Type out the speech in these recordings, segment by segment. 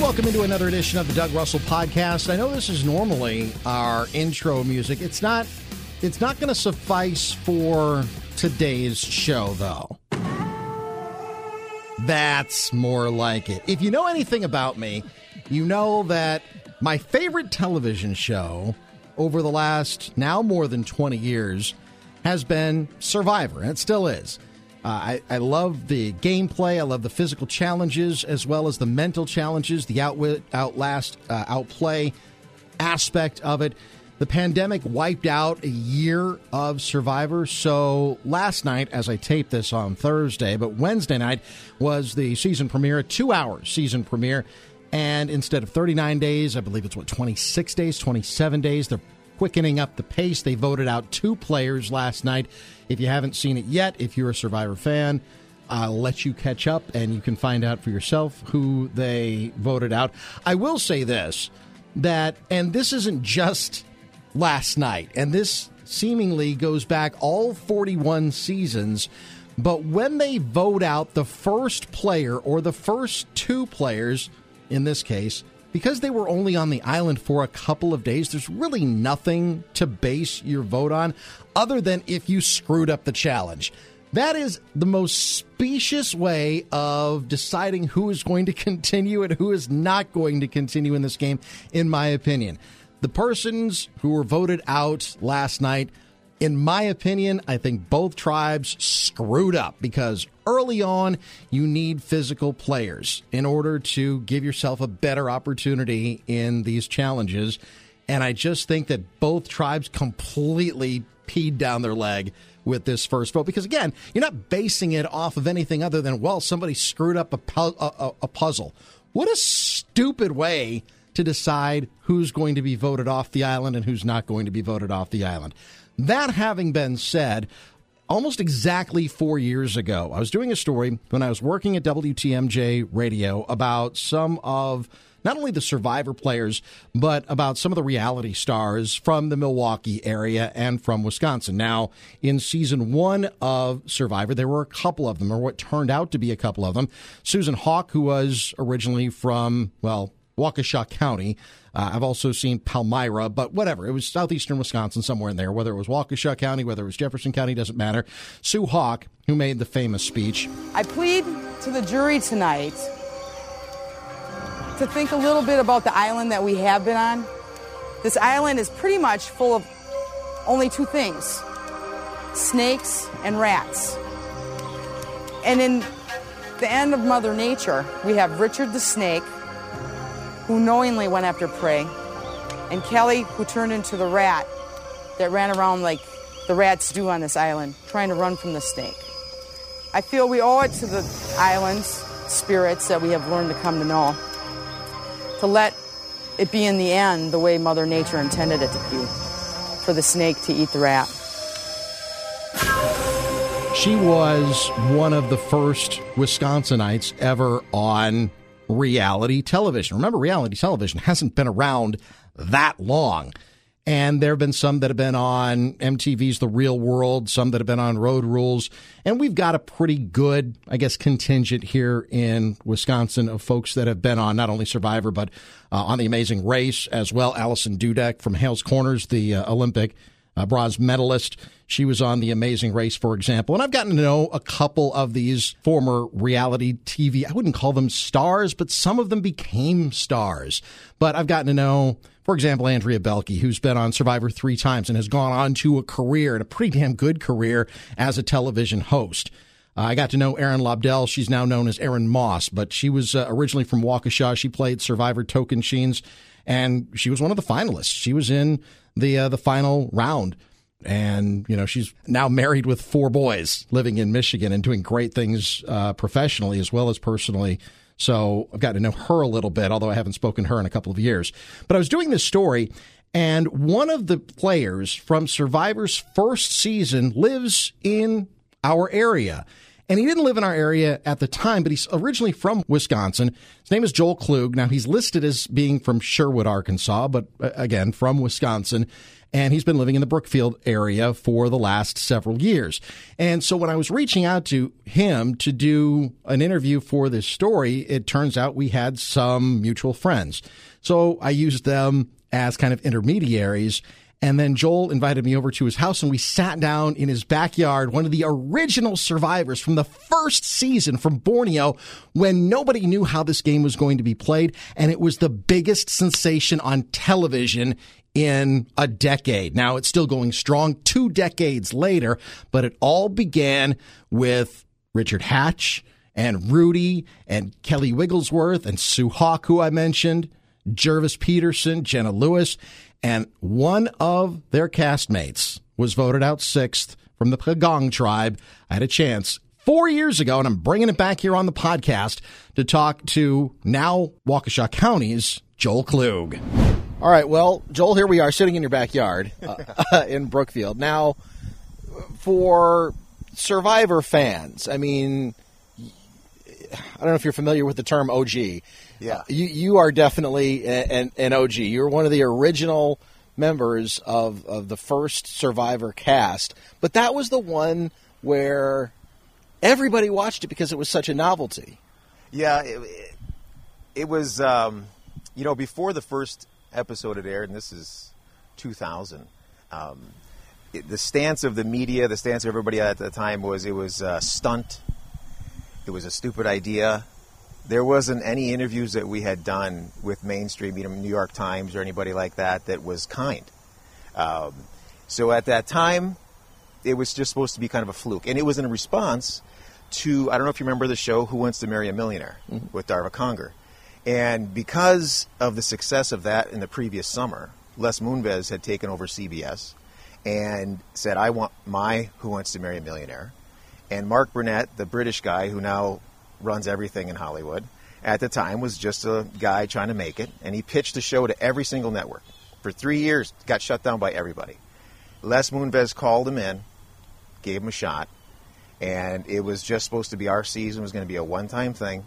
welcome into another edition of the Doug Russell podcast. I know this is normally our intro music. It's not it's not going to suffice for today's show though. That's more like it. If you know anything about me, you know that my favorite television show over the last now more than 20 years has been Survivor, and it still is. Uh, I, I love the gameplay. I love the physical challenges as well as the mental challenges, the outwit, outlast, uh, outplay aspect of it. The pandemic wiped out a year of Survivor. So last night, as I taped this on Thursday, but Wednesday night was the season premiere, a two hour season premiere. And instead of 39 days, I believe it's what, 26 days, 27 days, they're quickening up the pace. They voted out two players last night. If you haven't seen it yet, if you're a Survivor fan, I'll let you catch up and you can find out for yourself who they voted out. I will say this that, and this isn't just last night, and this seemingly goes back all 41 seasons. But when they vote out the first player or the first two players, in this case, because they were only on the island for a couple of days, there's really nothing to base your vote on other than if you screwed up the challenge. That is the most specious way of deciding who is going to continue and who is not going to continue in this game, in my opinion. The persons who were voted out last night, in my opinion, I think both tribes screwed up because early on, you need physical players in order to give yourself a better opportunity in these challenges. And I just think that both tribes completely peed down their leg with this first vote. Because again you're not basing it off of anything other than well somebody screwed up a, pu- a, a, puzzle. What a stupid way to decide who's going to be voted off the island and who's not going to be voted off the island that having been said almost exactly four years ago i was doing a story when i was working at wtmj radio about some of not only the survivor players, but about some of the reality stars from the Milwaukee area and from Wisconsin. Now, in season one of Survivor, there were a couple of them, or what turned out to be a couple of them. Susan Hawk, who was originally from, well, Waukesha County. Uh, I've also seen Palmyra, but whatever. It was southeastern Wisconsin, somewhere in there. Whether it was Waukesha County, whether it was Jefferson County, doesn't matter. Sue Hawk, who made the famous speech. I plead to the jury tonight to think a little bit about the island that we have been on. This island is pretty much full of only two things snakes and rats. And in the end of Mother Nature, we have Richard the snake, who knowingly went after prey, and Kelly, who turned into the rat that ran around like the rats do on this island, trying to run from the snake. I feel we owe it to the island's spirits that we have learned to come to know to let it be in the end the way Mother Nature intended it to be for the snake to eat the rat. She was one of the first Wisconsinites ever on reality television. Remember, reality television hasn't been around that long. And there have been some that have been on MTV's The Real World, some that have been on Road Rules. And we've got a pretty good, I guess, contingent here in Wisconsin of folks that have been on not only Survivor, but uh, on The Amazing Race as well. Allison Dudek from Hales Corners, the uh, Olympic bronze medalist. She was on The Amazing Race, for example. And I've gotten to know a couple of these former reality TV, I wouldn't call them stars, but some of them became stars. But I've gotten to know for example, Andrea Boehlke, who's been on Survivor three times and has gone on to a career and a pretty damn good career as a television host. Uh, I got to know Erin Lobdell. She's now known as Erin Moss, but she was uh, originally from Waukesha. She played Survivor Tocantins, and she was one of the finalists. She was in the uh, the final round, and you know she's now married with four boys, living in Michigan, and doing great things uh, professionally as well as personally so I've got to know her a little bit, although I haven't spoken to her in a couple of years. But I was doing this story, and one of the players from Survivor's first season lives in our area. And he didn't live in our area at the time, but he's originally from Wisconsin. His name is Joel Klug. Now, he's listed as being from Sherwood, Arkansas, but uh, again, from Wisconsin. and he's been living in the Brookfield area for the last several years. And so when I was reaching out to him to do an interview for this story, it turns out we had some mutual friends. So I used them as kind of intermediaries. And then Joel invited me over to his house and we sat down in his backyard, one of the original survivors from the first season from Borneo when nobody knew how this game was going to be played. And it was the biggest sensation on television in a decade. Now it's still going strong two decades later, but it all began with Richard Hatch and Rudy and Kelly Wigglesworth and Sue Hawk, who I mentioned, Gervase Peterson, Jenna Lewis, and one of their castmates was voted out sixth from the Pagong tribe. I had a chance four years ago, and I'm bringing it back here on the podcast to talk to now Waukesha County's Joel Klug. All right, well, Joel, here we are sitting in your backyard uh, in Brookfield. Now, for Survivor fans, I mean, I don't know if you're familiar with the term OG. Yeah. Uh, you, you are definitely an, an OG. You're one of the original members of, of the first Survivor cast, but that was the one where everybody watched it because it was such a novelty. Yeah, it, it, it was, um, you know, before the first episode had aired, and this is 2000. Um, it, the stance of the media, the stance of everybody at the time was it was a stunt. It was a stupid idea. There wasn't any interviews that we had done with mainstream, you know, New York Times or anybody like that, that was kind. Um, so at that time, it was just supposed to be kind of a fluke, and it was in response to I don't know if you remember the show Who Wants to Marry a Millionaire mm-hmm. with Darva Conger. And because of the success of that in the previous summer, Les Moonves had taken over CBS and said, I want my Who Wants to Marry a Millionaire. And Mark Burnett, the British guy who now runs everything in Hollywood, at the time was just a guy trying to make it. And he pitched the show to every single network. For three years, got shut down by everybody. Les Moonves called him in, gave him a shot, and it was just supposed to be our season, it was going to be a one time thing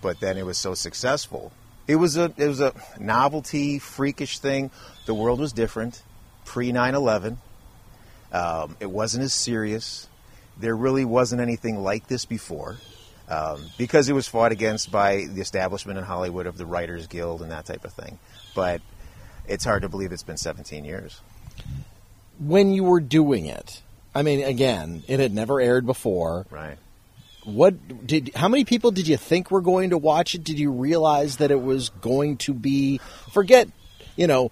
but then it was so successful. It was a it was a novelty, freakish thing. The world was different pre 9/11. Um, it wasn't as serious. There really wasn't anything like this before. Um, because it was fought against by the establishment in Hollywood of the Writers Guild and that type of thing. But it's hard to believe it's been 17 years. When you were doing it, I mean, again, it had never aired before. Right what did how many people did you think were going to watch it? Did you realize that it was going to be forget, you know,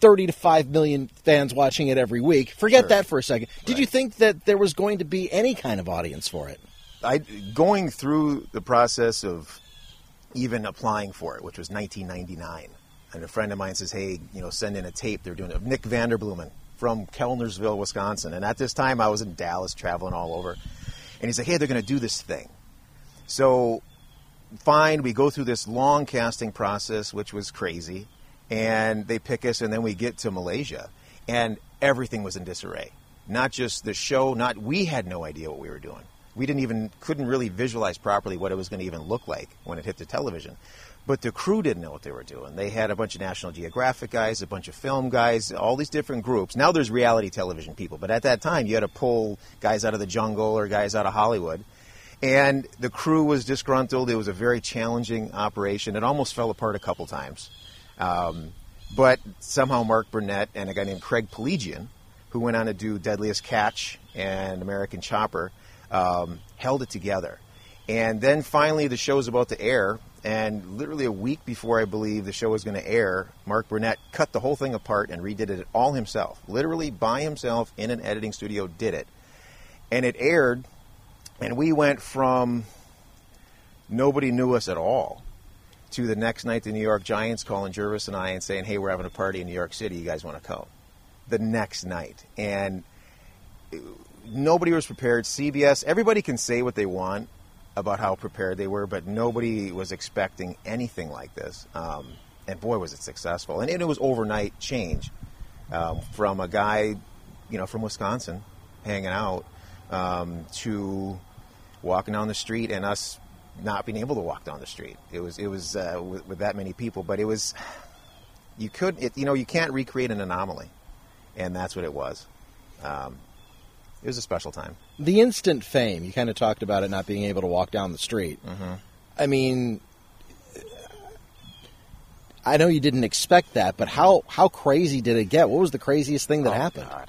30 to 5 million fans watching it every week. Forget sure. that for a second. Did right. you think that there was going to be any kind of audience for it? I going through the process of even applying for it, which was 1999. And a friend of mine says, "Hey, you know, send in a tape. They're doing it." Nick Vanderbloemen from Kellnersville, Wisconsin. And at this time, I was in Dallas, traveling all over. And he's like, hey, they're going to do this thing. So, fine, we go through this long casting process, which was crazy. And they pick us, and then we get to Malaysia. And everything was in disarray. Not just the show, not we had no idea what we were doing. We didn't even couldn't really visualize properly what it was going to even look like when it hit the television. But the crew didn't know what they were doing. They had a bunch of National Geographic guys, a bunch of film guys, all these different groups. Now there's reality television people, but at that time you had to pull guys out of the jungle or guys out of Hollywood. And the crew was disgruntled. It was a very challenging operation. It almost fell apart a couple times. Um, but somehow Mark Burnett and a guy named Craig Piligian, who went on to do Deadliest Catch and American Chopper, um, held it together. And then finally, the show was about to air, and literally a week before I believe the show was going to air, Mark Burnett cut the whole thing apart and redid it all himself. Literally by himself in an editing studio, did it. And it aired, and we went from nobody knew us at all to the next night the New York Giants calling Gervase and I and saying, hey, we're having a party in New York City. You guys want to come? The next night. And nobody was prepared. CBS, everybody can say what they want about how prepared they were, but nobody was expecting anything like this. Um, and boy, was it successful! And it, was overnight change um, from a guy, you know, from Wisconsin, hanging out, um, to walking down the street and us not being able to walk down the street. It was it was uh, with, with, that many people, but it was you could it, you know you can't recreate an anomaly. and that's what it was. Um, it was a special time. The instant fame, you kind of talked about it not being able to walk down the street. Mm-hmm. I mean, I know you didn't expect that, but how how crazy did it get? What was the craziest thing that Oh, happened? God.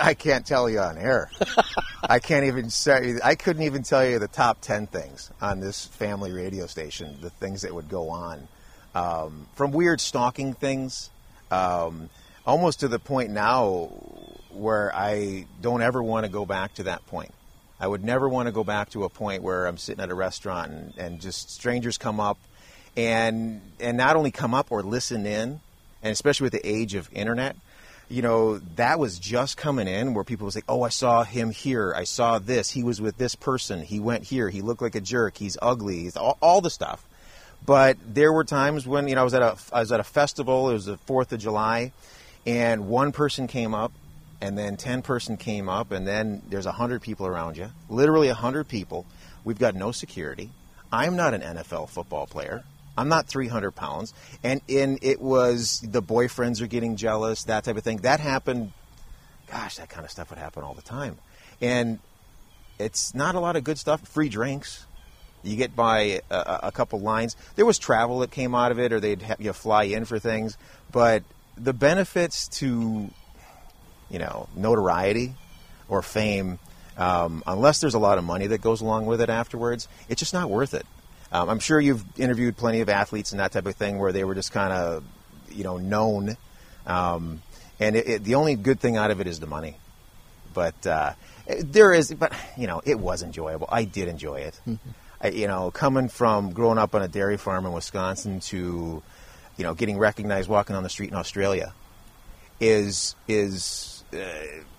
I can't tell you on air. I can't even say. I couldn't even tell you the top ten things on this family radio station. The things that would go on, um, from weird stalking things, um, almost to the point now where I don't ever want to go back to that point. I would never want to go back to a point where I'm sitting at a restaurant and, and just strangers come up and and not only come up or listen in, and especially with the age of internet, you know, that was just coming in where people would say, "Oh, I saw him here. I saw this. He was with this person. He went here. He looked like a jerk. He's ugly. He's all, all the stuff." But there were times when you know I was at a I was at a festival. It was the Fourth of July, and one person came up, and then ten person came up, and then there's a hundred people around you. Literally a hundred people. We've got no security. I'm not an NFL football player. I'm not 300 pounds, and in it was the boyfriends are getting jealous, that type of thing. That happened. Gosh, that kind of stuff would happen all the time, and it's not a lot of good stuff. Free drinks. You get by a, a couple lines. There was travel that came out of it, or they'd have you fly in for things. But the benefits to, you know, notoriety or fame, um, unless there's a lot of money that goes along with it afterwards, it's just not worth it. Um, I'm sure you've interviewed plenty of athletes and that type of thing where they were just kind of, you know, known. Um, and it, it, the only good thing out of it is the money. But uh, there is, but you know, it was enjoyable. I did enjoy it. I, you know, coming from growing up on a dairy farm in Wisconsin to, you know, getting recognized walking on the street in Australia, is is, uh,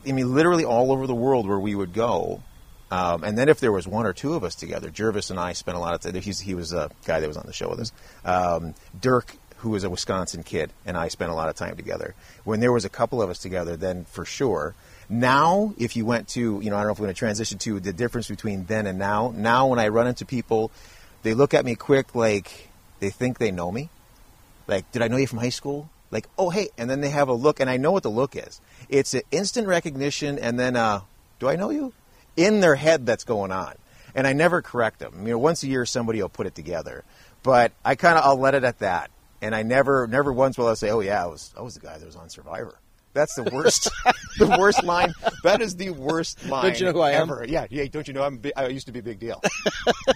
I mean, literally all over the world where we would go. Um, and then if there was one or two of us together, Gervase and I spent a lot of time. He's, he was a guy that was on the show with us. Um, Dirk, who was a Wisconsin kid, and I spent a lot of time together. When there was a couple of us together, then for sure. Now, if you went to, you know, I don't know if we're going to transition to the difference between then and now. Now, when I run into people, they look at me quick like they think they know me. Like, did I know you from high school? Like, oh, hey. And then they have a look, and I know what the look is. It's an instant recognition, and then, uh, do I know you? In their head, that's going on. And I never correct them. You know, once a year, somebody will put it together. But I kind of, I'll let it at that. And I never, never once will I say, oh, yeah, I was, I was the guy that was on Survivor. That's the worst, the worst line. That is the worst line. Don't you know who I am? ever. Yeah, yeah. Don't you know I'm? I used to be a big deal.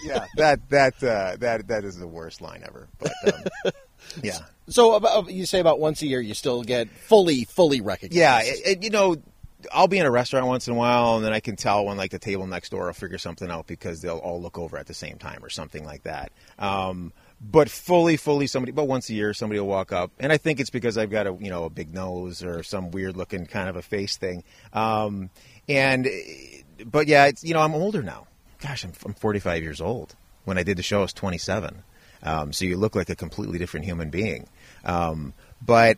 yeah, that that uh, that that is the worst line ever. But um, yeah, So about, you say about once a year, you still get fully fully recognized. yeah. It, it- you know, I'll be in a restaurant once in a while, and then I can tell when like the table next door will figure something out because they'll all look over at the same time or something like that. Um, but fully, fully somebody, but once a year somebody will walk up, and I think it's because I've got a you know a big nose or some weird looking kind of a face thing. Um, and but yeah, it's you know I'm older now. Gosh, I'm, I'm 45 years old. When I did the show, I was 27. Um, so you look like a completely different human being. Um, but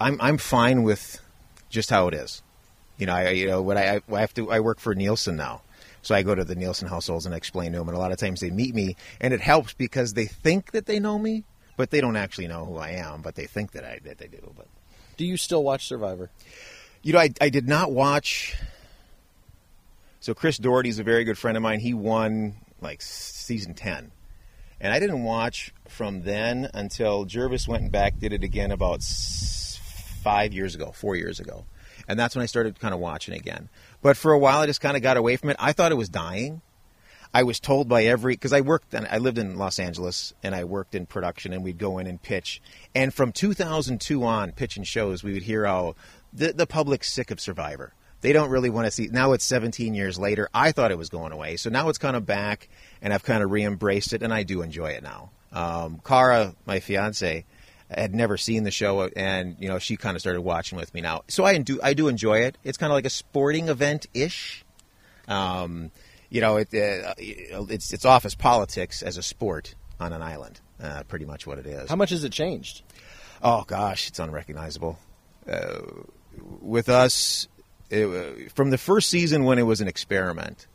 I'm I'm fine with just how it is. You know, I you know when I, I have to I work for Nielsen now. So I go to the Nielsen households and I explain to them, and a lot of times they meet me, and it helps because they think that they know me, but they don't actually know who I am, but they think that I that they do. But Do you still watch Survivor? you know, I, I did not watch. So Chris Daugherty's a very good friend of mine. He won like season ten, and I didn't watch from then until Gervase went back did it again about five years ago, four years ago, and that's when I started kind of watching again. But for a while, I just kind of got away from it. I thought it was dying. I was told by every because I worked and I lived in Los Angeles and I worked in production and we'd go in and pitch. And from 2002 on, pitching shows, we would hear how the the public's sick of Survivor. They don't really want to see. Now it's 17 years later. I thought it was going away, so now it's kind of back, and I've kind of re-embraced it, and I do enjoy it now. Um, Cara, my fiance, had never seen the show, and you know she kind of started watching with me now. So I do I do enjoy it. It's kind of like a sporting event ish. Um, you know, it, uh, it's it's office politics as a sport on an island. Uh, pretty much what it is. How much has it changed? Oh gosh, it's unrecognizable. Uh, with us, it, from the first season when it was an experiment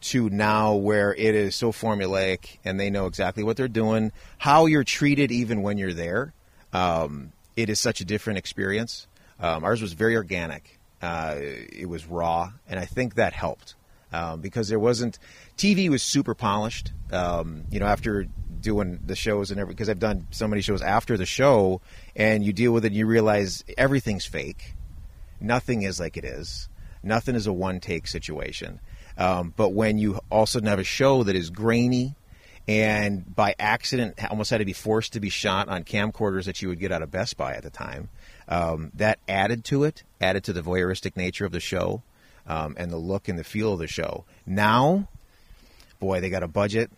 to now where it is so formulaic and they know exactly what they're doing, how you're treated even when you're there. Um, it is such a different experience. Um, ours was very organic. Uh, it was raw, and I think that helped um, because there wasn't TV was super polished. Um, you know, after doing the shows and everything, because I've done so many shows after the show, and you deal with it, and you realize everything's fake. Nothing is like it is. Nothing is a one take situation. Um, but when you also have a show that is grainy and by accident almost had to be forced to be shot on camcorders that you would get out of Best Buy at the time, um, that added to it, added to the voyeuristic nature of the show um, and the look and the feel of the show. Now, boy, they got a budget.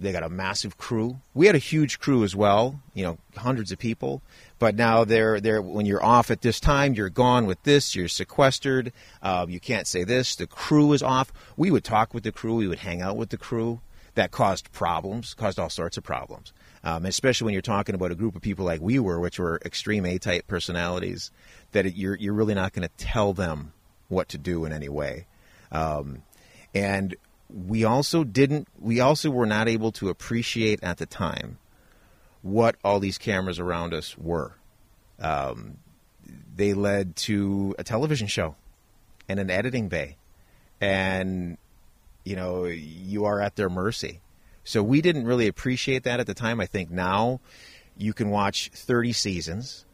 They got a massive crew. We had a huge crew as well, you know, hundreds of people. But now they're they're when you're off at this time, you're gone with this. You're sequestered. Uh, you can't say this. The crew is off. We would talk with the crew. We would hang out with the crew. That caused problems, caused all sorts of problems. Um, especially when you're talking about a group of people like we were, which were extreme A-type personalities, that it, you're you're really not going to tell them what to do in any way. Um, and we also didn't. We also were not able to appreciate at the time what all these cameras around us were. Um, they led to a television show and an editing bay, and you know you are at their mercy. So we didn't really appreciate that at the time. I think now you can watch 30 seasons,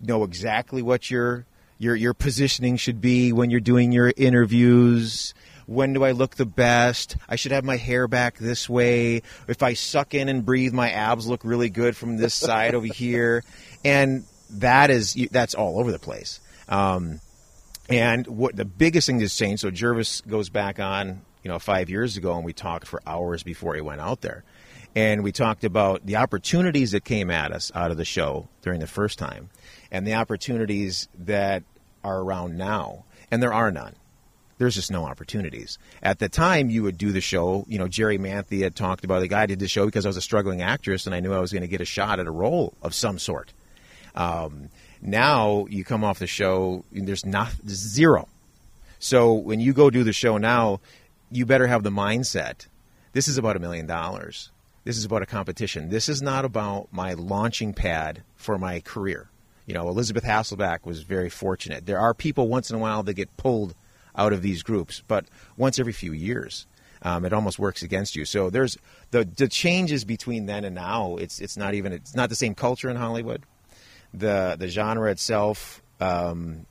know exactly what your your your positioning should be when you're doing your interviews when do I look the best? I should have my hair back this way. If I suck in and breathe, my abs look really good from this side over here. And that is that's all over the place. Um, and what the biggest thing that's changed. So Gervase goes back on, you know, five years ago, and we talked for hours before he went out there, and we talked about the opportunities that came at us out of the show during the first time, and the opportunities that are around now, and there are none there's just no opportunities. At the time, you would do the show. You know, Jerri Manthey had talked about the guy did the show because I was a struggling actress and I knew I was going to get a shot at a role of some sort. Um, now you come off the show, there's not zero. So when you go do the show now, you better have the mindset. This is about a million dollars. This is about a competition. This is not about my launching pad for my career. You know, Elisabeth Hasselbeck was very fortunate. There are people once in a while that get pulled out of these groups, but once every few years. Um, it almost works against you. So there's the the changes between then and now. It's it's not even it's not the same culture in Hollywood. The the genre itself um,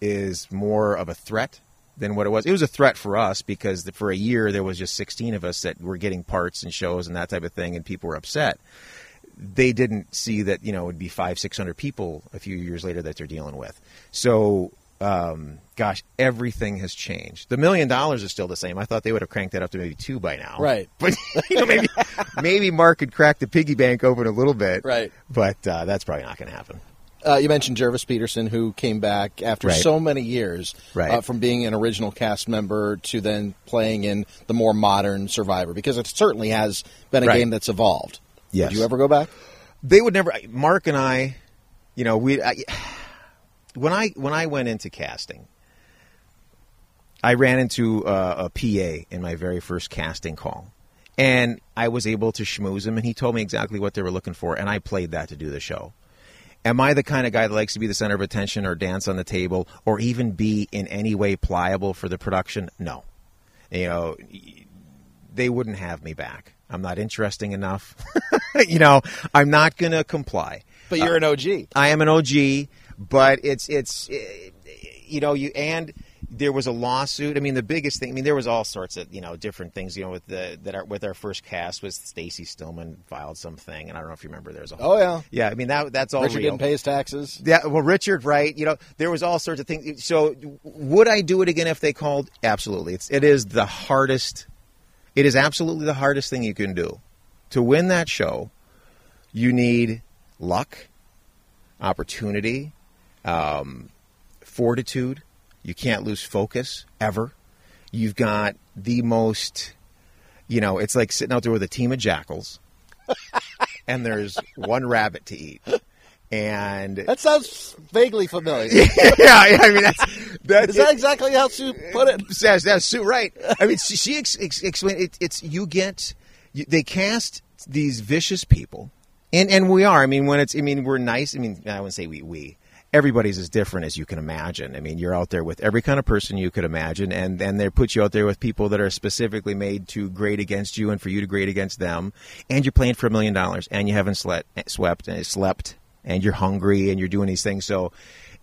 is more of a threat than what it was. It was a threat for us because the, for a year there was just 16 of us that were getting parts and shows and that type of thing, and people were upset. They didn't see that you know it would be five, six hundred people a few years later that they're dealing with. So um, gosh, everything has changed. The million dollars is still the same. I thought they would have cranked that up to maybe two by now. Right. But you know, maybe maybe Mark could crack the piggy bank open a little bit. Right. But uh, that's probably not going to happen. Uh, you mentioned Gervase Peterson, who came back after Right. so many years Right. uh, from being an original cast member to then playing in the more modern Survivor, because it certainly has been a Right. game that's evolved. Yes. Did you ever go back? They would never. Mark and I, you know, we I, when I when I went into casting, I ran into uh, a PA in my very first casting call, and I was able to schmooze him, and he told me exactly what they were looking for, and I played that to do the show. Am I the kind of guy that likes to be the center of attention or dance on the table or even be in any way pliable for the production? No. You know, they wouldn't have me back. I'm not interesting enough. you know, I'm not going to comply. But you're an OG. I am an OG, but it's it's eh, you know you and there was a lawsuit. I mean, the biggest thing. I mean, there was all sorts of you know different things. You know, with the that are, with our first cast was Stacey Stillman filed something, and I don't know if you remember. There's a whole, Oh, yeah. yeah. I mean that that's all Richard real. didn't pay his taxes. Yeah, well, Richard, right? You know, there was all sorts of things. So, would I do it again if they called? Absolutely. It's it is the hardest. It is absolutely the hardest thing you can do. To win that show, you need luck, opportunity, um, fortitude. You can't lose focus ever. You've got the most. You know, it's like sitting out there with a team of jackals, and there's one rabbit to eat. And That sounds vaguely familiar. yeah, yeah, I mean that's that's Is that exactly how Sue put it? that's, that's Sue right. I mean, she, she ex, ex, explained it, it's you get you, they cast these vicious people, and and we are. I mean, when it's I mean we're nice. I mean, I wouldn't say we we. Everybody's as different as you can imagine. I mean, you're out there with every kind of person you could imagine, and and they put you out there with people that are specifically made to grade against you and for you to grade against them. And you're playing for a million dollars, and you haven't slept, swept, and slept, and you're hungry, and you're doing these things. So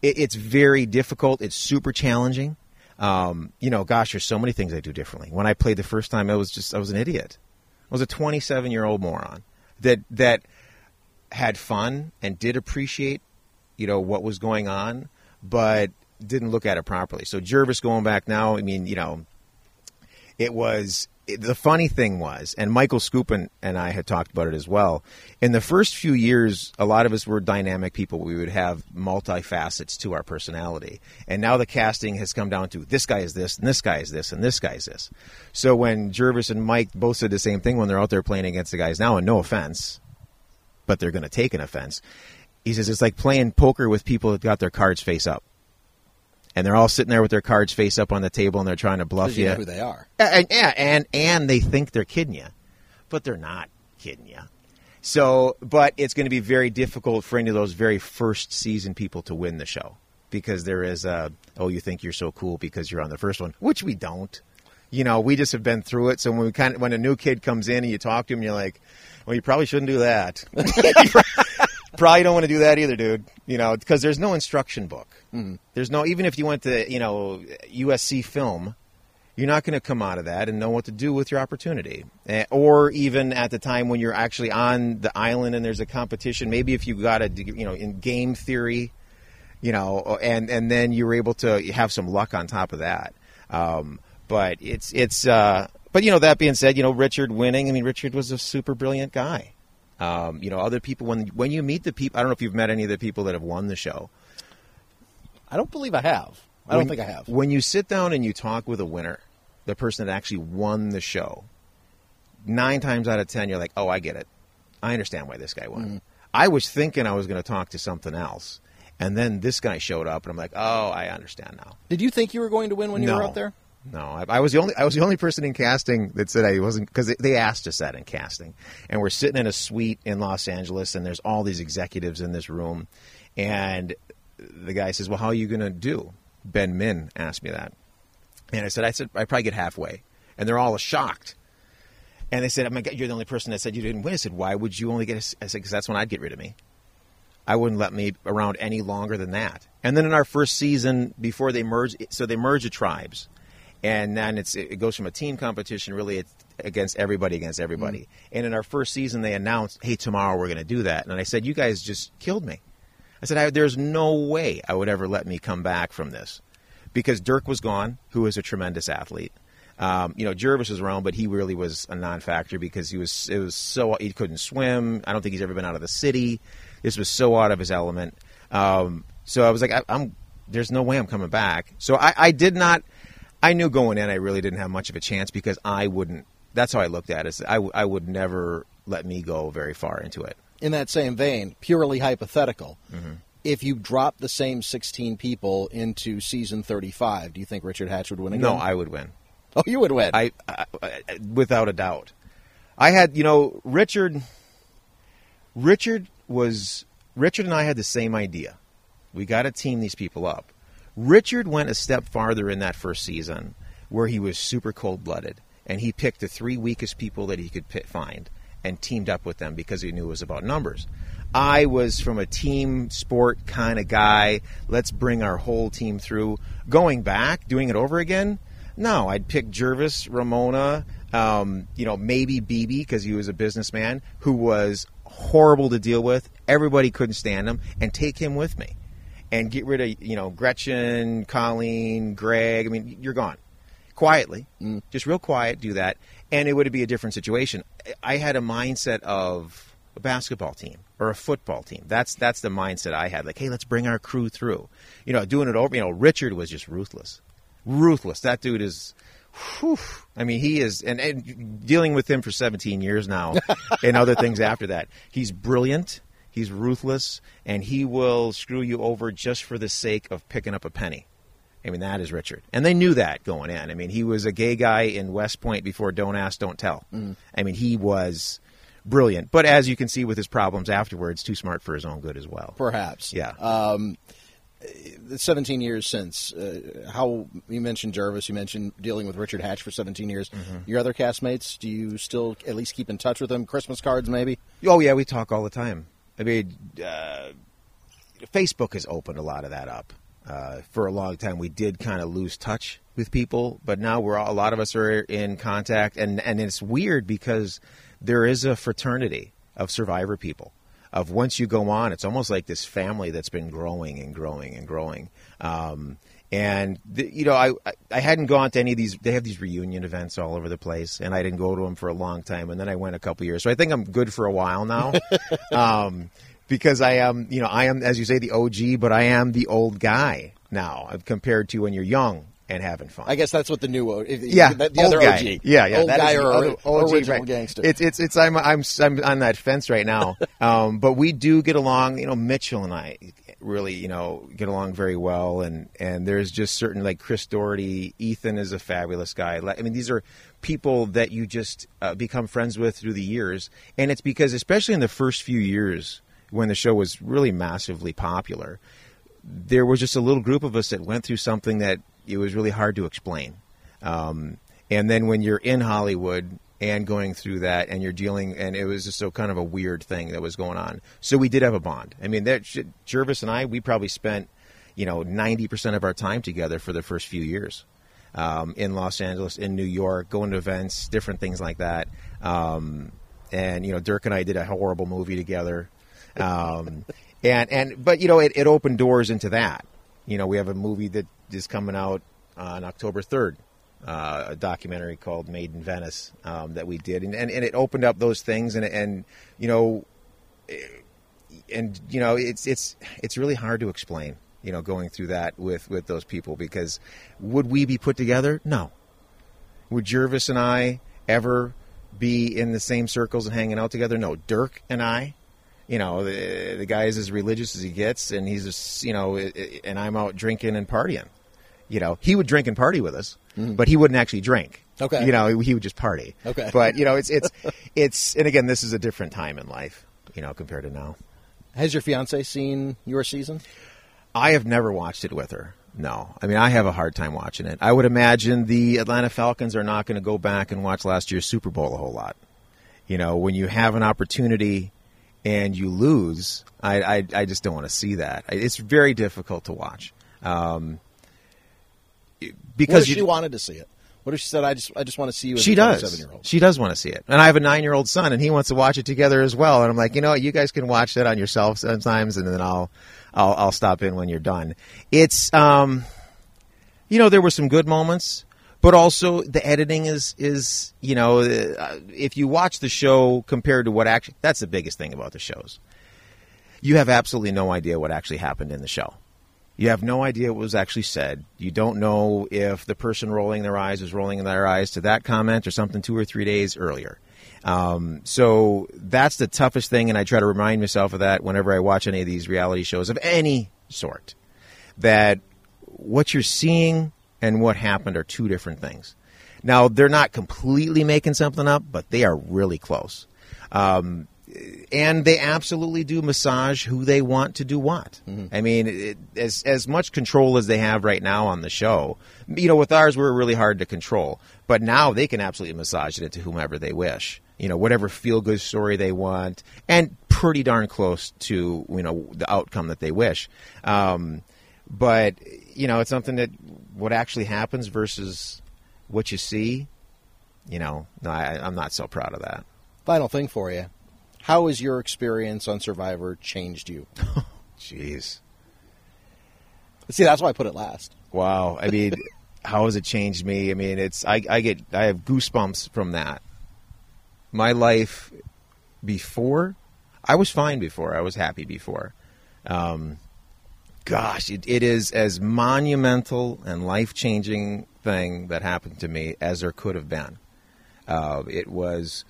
it, it's very difficult. It's super challenging. Um, you know, gosh, there's so many things I do differently. When I played the first time, I was just I was an idiot. I was a 27 year old moron that that had fun and did appreciate you know what was going on, but didn't look at it properly. So Gervase going back now, I mean, you know, it was it, the funny thing was, and Michael Skupin and I had talked about it as well. In the first few years, a lot of us were dynamic people. We would have multifacets to our personality, and now the casting has come down to this guy is this, and this guy is this, and this guy is this. So when Gervase and Mike both said the same thing when they're out there playing against the guys now, and no offense, but they're going to take an offense he says it's like playing poker with people that got their cards face up. And they're all sitting there with their cards face up on the table and they're trying to bluff you. you. know who they are. And, yeah, and and they think they're kidding you, but they're not kidding you. So, but it's going to be very difficult for any of those very first season people to win the show because there is a oh you think you're so cool because you're on the first one, which we don't. You know, we just have been through it. So when we kind of when a new kid comes in and you talk to him, you're like, well, you probably shouldn't do that. probably don't want to do that either, dude. You know, because there's no instruction book. Mm. There's no even if you went to you know USC film, you're not going to come out of that and know what to do with your opportunity. Eh, or even at the time when you're actually on the island and there's a competition, maybe if you got a you know in game theory, you know, and and then you were able to have some luck on top of that. Um, but it's it's. Uh, but you know that being said, you know Richard winning. I mean, Richard was a super brilliant guy. Um, you know, other people when when you meet the people. I don't know if you've met any of the people that have won the show. I don't believe I have. I when, don't think I have. When you sit down and you talk with a winner, the person that actually won the show, nine times out of ten, you're like, "Oh, I get it. I understand why this guy won." Mm-hmm. I was thinking I was going to talk to something else, and then this guy showed up, and I'm like, "Oh, I understand now." Did you think you were going to win when no. you were out there? No, I, I, was the only I was the only person in casting that said I wasn't because they asked us that in casting, and we're sitting in a suite in Los Angeles, and there's all these executives in this room, and the guy says, "Well, how are you going to do?" Ben Min asked me that, and I said, "I said I probably get halfway," and they're all shocked, and they said, "Oh my God, you're the only person that said you didn't win." I said, "Why would you only get?" A, I said, "Because that's when I'd get rid of me." I wouldn't let me around any longer than that. And then in our first season, before they merged, so they merged the tribes and then it goes from a team competition really against everybody against everybody. mm And in our first season, they announced, "Hey, tomorrow we're going to do that." And I said, "You guys just killed me." I said, I, "There's no way I would ever let me come back from this." Because Dirk was gone, who was a tremendous athlete. Um, you know, Gervase was around, but he really was a non-factor because he was it was so he couldn't swim. I don't think he's ever been out of the city. This was so out of his element. Um, so I was like, I, am there's no way I'm coming back. So I, I did not I knew going in I really didn't have much of a chance because I wouldn't. That's how I looked at it. I, I would never let me go very far into it. In that same vein, purely hypothetical, mm-hmm. if you drop the same 16 people into season 35, do you think Richard Hatch would win again? No, I would win. Oh, you would win. I, I, I without a doubt. I had, you know, Richard. Richard was Richard and I had the same idea. We got to team these people up. Richard went a step farther in that first season where he was super cold blooded and he picked the three weakest people that he could find and teamed up with them because he knew it was about numbers. I was from a team sport kind of guy. Let's bring our whole team through. Going back, doing it over again? No, I'd pick Gervase, Ramona, um, you know, maybe BB because he was a businessman who was horrible to deal with. Everybody couldn't stand him, and take him with me and get rid of you know Gretchen, Colleen, Greg. I mean, you're gone quietly, mm. just real quiet. Do that, and it would be a different situation. I had a mindset of a basketball team or a football team. That's that's the mindset I had. Like, hey, let's bring our crew through. You know, doing it over. You know, Richard was just ruthless, ruthless. That dude is. Whew, I mean, he is, and, and dealing with him for 17 years now, and other things after that. He's brilliant. He's ruthless, and he will screw you over just for the sake of picking up a penny. I mean, that is Richard. And they knew that going in. I mean, he was a gay guy in West Point before Don't Ask, Don't Tell. Mm. I mean, he was brilliant. But as you can see with his problems afterwards, too smart for his own good as well. Perhaps. Yeah. Um, 17 years since, uh, how you mentioned Gervase, you mentioned dealing with Richard Hatch for 17 years. Your other castmates, do you still at least keep in touch with them? Christmas cards, maybe? Oh yeah, we talk all the time. I mean, uh, Facebook has opened a lot of that up. Uh, for a long time, we did kind of lose touch with people, but now we're all, a lot of us are in contact, and and it's weird because there is a fraternity of survivor people. Of once you go on, it's almost like this family that's been growing and growing and growing. Um, and the, you know, I I- hadn't gone to any of these. They have these reunion events all over the place, and I didn't go to them for a long time. And then I went a couple years, so I think I'm good for a while now. um, because I am, you know, I am, as you say, the OG, but I am the old guy now uh, compared to when you're young and having fun. I guess that's what the new O- if- yeah, the, the old other guy. OG, Yeah, yeah, old that guy or other OG, original right. gangster. It's it's it's I'm I'm I'm on that fence right now. um, but we do get along. You know, Mitchell and I really you know get along very well, and and there's just certain like Chris Daugherty, Ethan is a fabulous guy. I mean, these are people that you just uh, become friends with through the years, and it's because especially in the first few years when the show was really massively popular there was just a little group of us that went through something that it was really hard to explain. Um, and then when you're in Hollywood and going through that, and you're dealing, and it was just so kind of a weird thing that was going on. So we did have a bond. I mean, that Gervase and I, we probably spent, you know, ninety percent of our time together for the first few years. Um, in Los Angeles, in New York, going to events, different things like that. Um, and you know, Dirk and I did a horrible movie together. Um, and and but you know, it, it opened doors into that. You know, we have a movie that is coming out on October third, uh, a documentary called Made in Venice um, that we did, and, and and it opened up those things, and and you know, and you know, it's it's it's really hard to explain. You know, going through that with with those people because would we be put together? No. Would Gervase and I ever be in the same circles and hanging out together? No. Dirk and I, you know, the, the guy is as religious as he gets, and he's just, you know, and I'm out drinking and partying. You know, he would drink and party with us, but he wouldn't actually drink. Okay. You know, he would just party. Okay. But you know, it's it's it's, and again, this is a different time in life, you know, compared to now. Has your fiance seen your season? I have never watched it with her. No, I mean I have a hard time watching it. I would imagine the Atlanta Falcons are not going to go back and watch last year's Super Bowl a whole lot. You know, when you have an opportunity and you lose, I I, I just don't want to see that. It's very difficult to watch um, because if you, she wanted to see it? What if she said, "I just, I just want to see you"? As she does. She does want to see it, and I have a nine-year-old son, and he wants to watch it together as well. And I'm like, you know, what? you guys can watch that on yourself sometimes, and then I'll, I'll, I'll stop in when you're done. It's, um, you know, there were some good moments, but also the editing is, is, you know, uh, if you watch the show compared to what actually, that's the biggest thing about the shows. You have absolutely no idea what actually happened in the show. You have no idea what was actually said. You don't know if the person rolling their eyes was rolling their eyes to that comment or something two or three days earlier. Um, so that's the toughest thing, and I try to remind myself of that whenever I watch any of these reality shows of any sort. That what you're seeing and what happened are two different things. Now, they're not completely making something up, but they are really close. Um, and they absolutely do massage who they want to do what. I mean, it, as as much control as they have right now on the show, you know, with ours we're really hard to control. But now they can absolutely massage it into whomever they wish. You know, whatever feel good story they want, and pretty darn close to you know the outcome that they wish. Um, but you know, it's something that what actually happens versus what you see. You know, no, I, I'm not so proud of that. Final thing for you: How has your experience on Survivor changed you? Jeez. See, that's why I put it last. Wow. I mean, how has it changed me? I mean, it's I, I get I have goosebumps from that. My life before, I was fine before. I was happy before. Um, gosh, it, it is as monumental and life changing thing that happened to me as there could have been. Uh, it was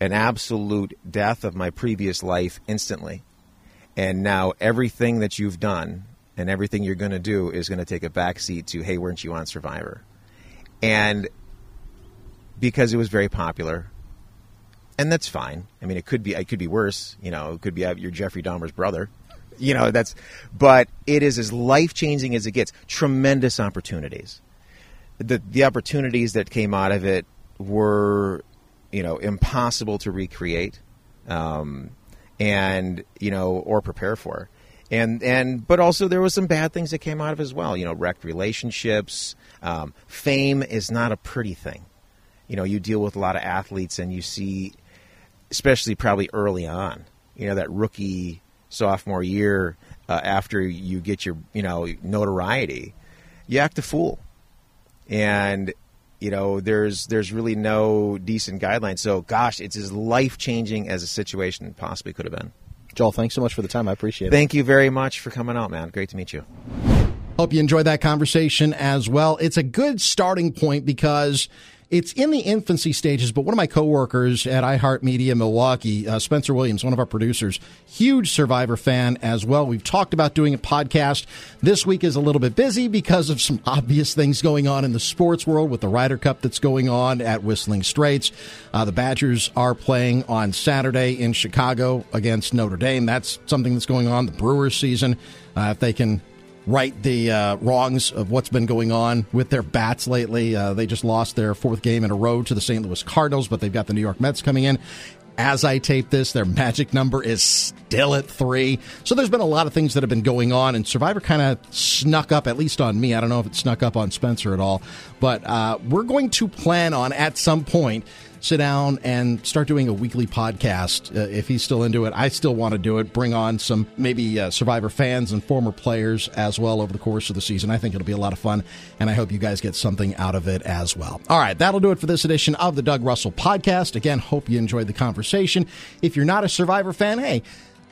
an absolute death of my previous life instantly. And now everything that you've done and everything you're going to do is going to take a backseat to, hey, weren't you on Survivor? And because it was very popular, and that's fine. I mean, it could be it could be worse. You know, it could be uh, your Jeffrey Dahmer's brother. you know that's but it is as life changing as it gets tremendous opportunities the the opportunities that came out of it were you know impossible to recreate um, and you know or prepare for. And and but also there was some bad things that came out of as well you know wrecked relationships. Um, fame is not a pretty thing. You know you deal with a lot of athletes and you see especially probably early on you know that rookie sophomore year uh, after you get your you know notoriety, you act a fool, and you know there's there's really no decent guidelines. So gosh, it's as life changing as a situation possibly could have been. Joel, thanks so much for the time. I appreciate it. Thank you very much for coming out, man. Great to meet you. Hope you enjoyed that conversation as well. It's a good starting point because it's in the infancy stages, but one of my coworkers at iHeartMedia Milwaukee, uh, Spencer Williams, one of our producers, huge Survivor fan as well. We've talked about doing a podcast. This week is a little bit busy because of some obvious things going on in the sports world with the Ryder Cup that's going on at Whistling Straits. Uh, the Badgers are playing on Saturday in Chicago against Notre Dame. That's something that's going on. The Brewers season, uh, if they can right the uh, wrongs of what's been going on with their bats lately. Uh, they just lost their fourth game in a row to the St. Louis Cardinals, but they've got the New York Mets coming in. As I tape this, their magic number is still at three. So there's been a lot of things that have been going on, and Survivor kind of snuck up, at least on me. I don't know if it snuck up on Spencer at all, but uh, we're going to plan on at some point sit down and start doing a weekly podcast. Uh, if he's still into it, I still want to do it. Bring on some maybe uh, Survivor fans and former players as well over the course of the season. I think it'll be a lot of fun, and I hope you guys get something out of it as well. All right, that'll do it for this edition of the Doug Russell Podcast. Again, hope you enjoyed the conversation. If you're not a Survivor fan, hey,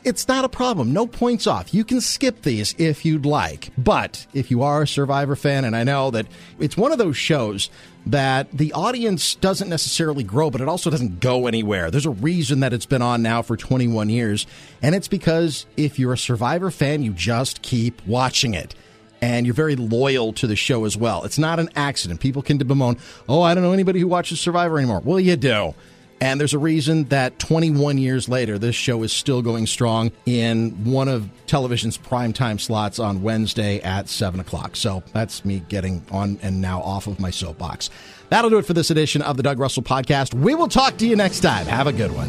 it's not a problem. No points off. You can skip these if you'd like. But if you are a Survivor fan, and I know that it's one of those shows that the audience doesn't necessarily grow, but it also doesn't go anywhere. There's a reason that it's been on now for 21 years, and it's because if you're a Survivor fan, you just keep watching it. And you're very loyal to the show as well. It's not an accident. People can bemoan, oh, I don't know anybody who watches Survivor anymore. Well, you do. And there's a reason that 21 years later, this show is still going strong in one of television's primetime slots on Wednesday at 7 o'clock. So that's me getting on and now off of my soapbox. That'll do it for this edition of the Doug Russell Podcast. We will talk to you next time. Have a good one.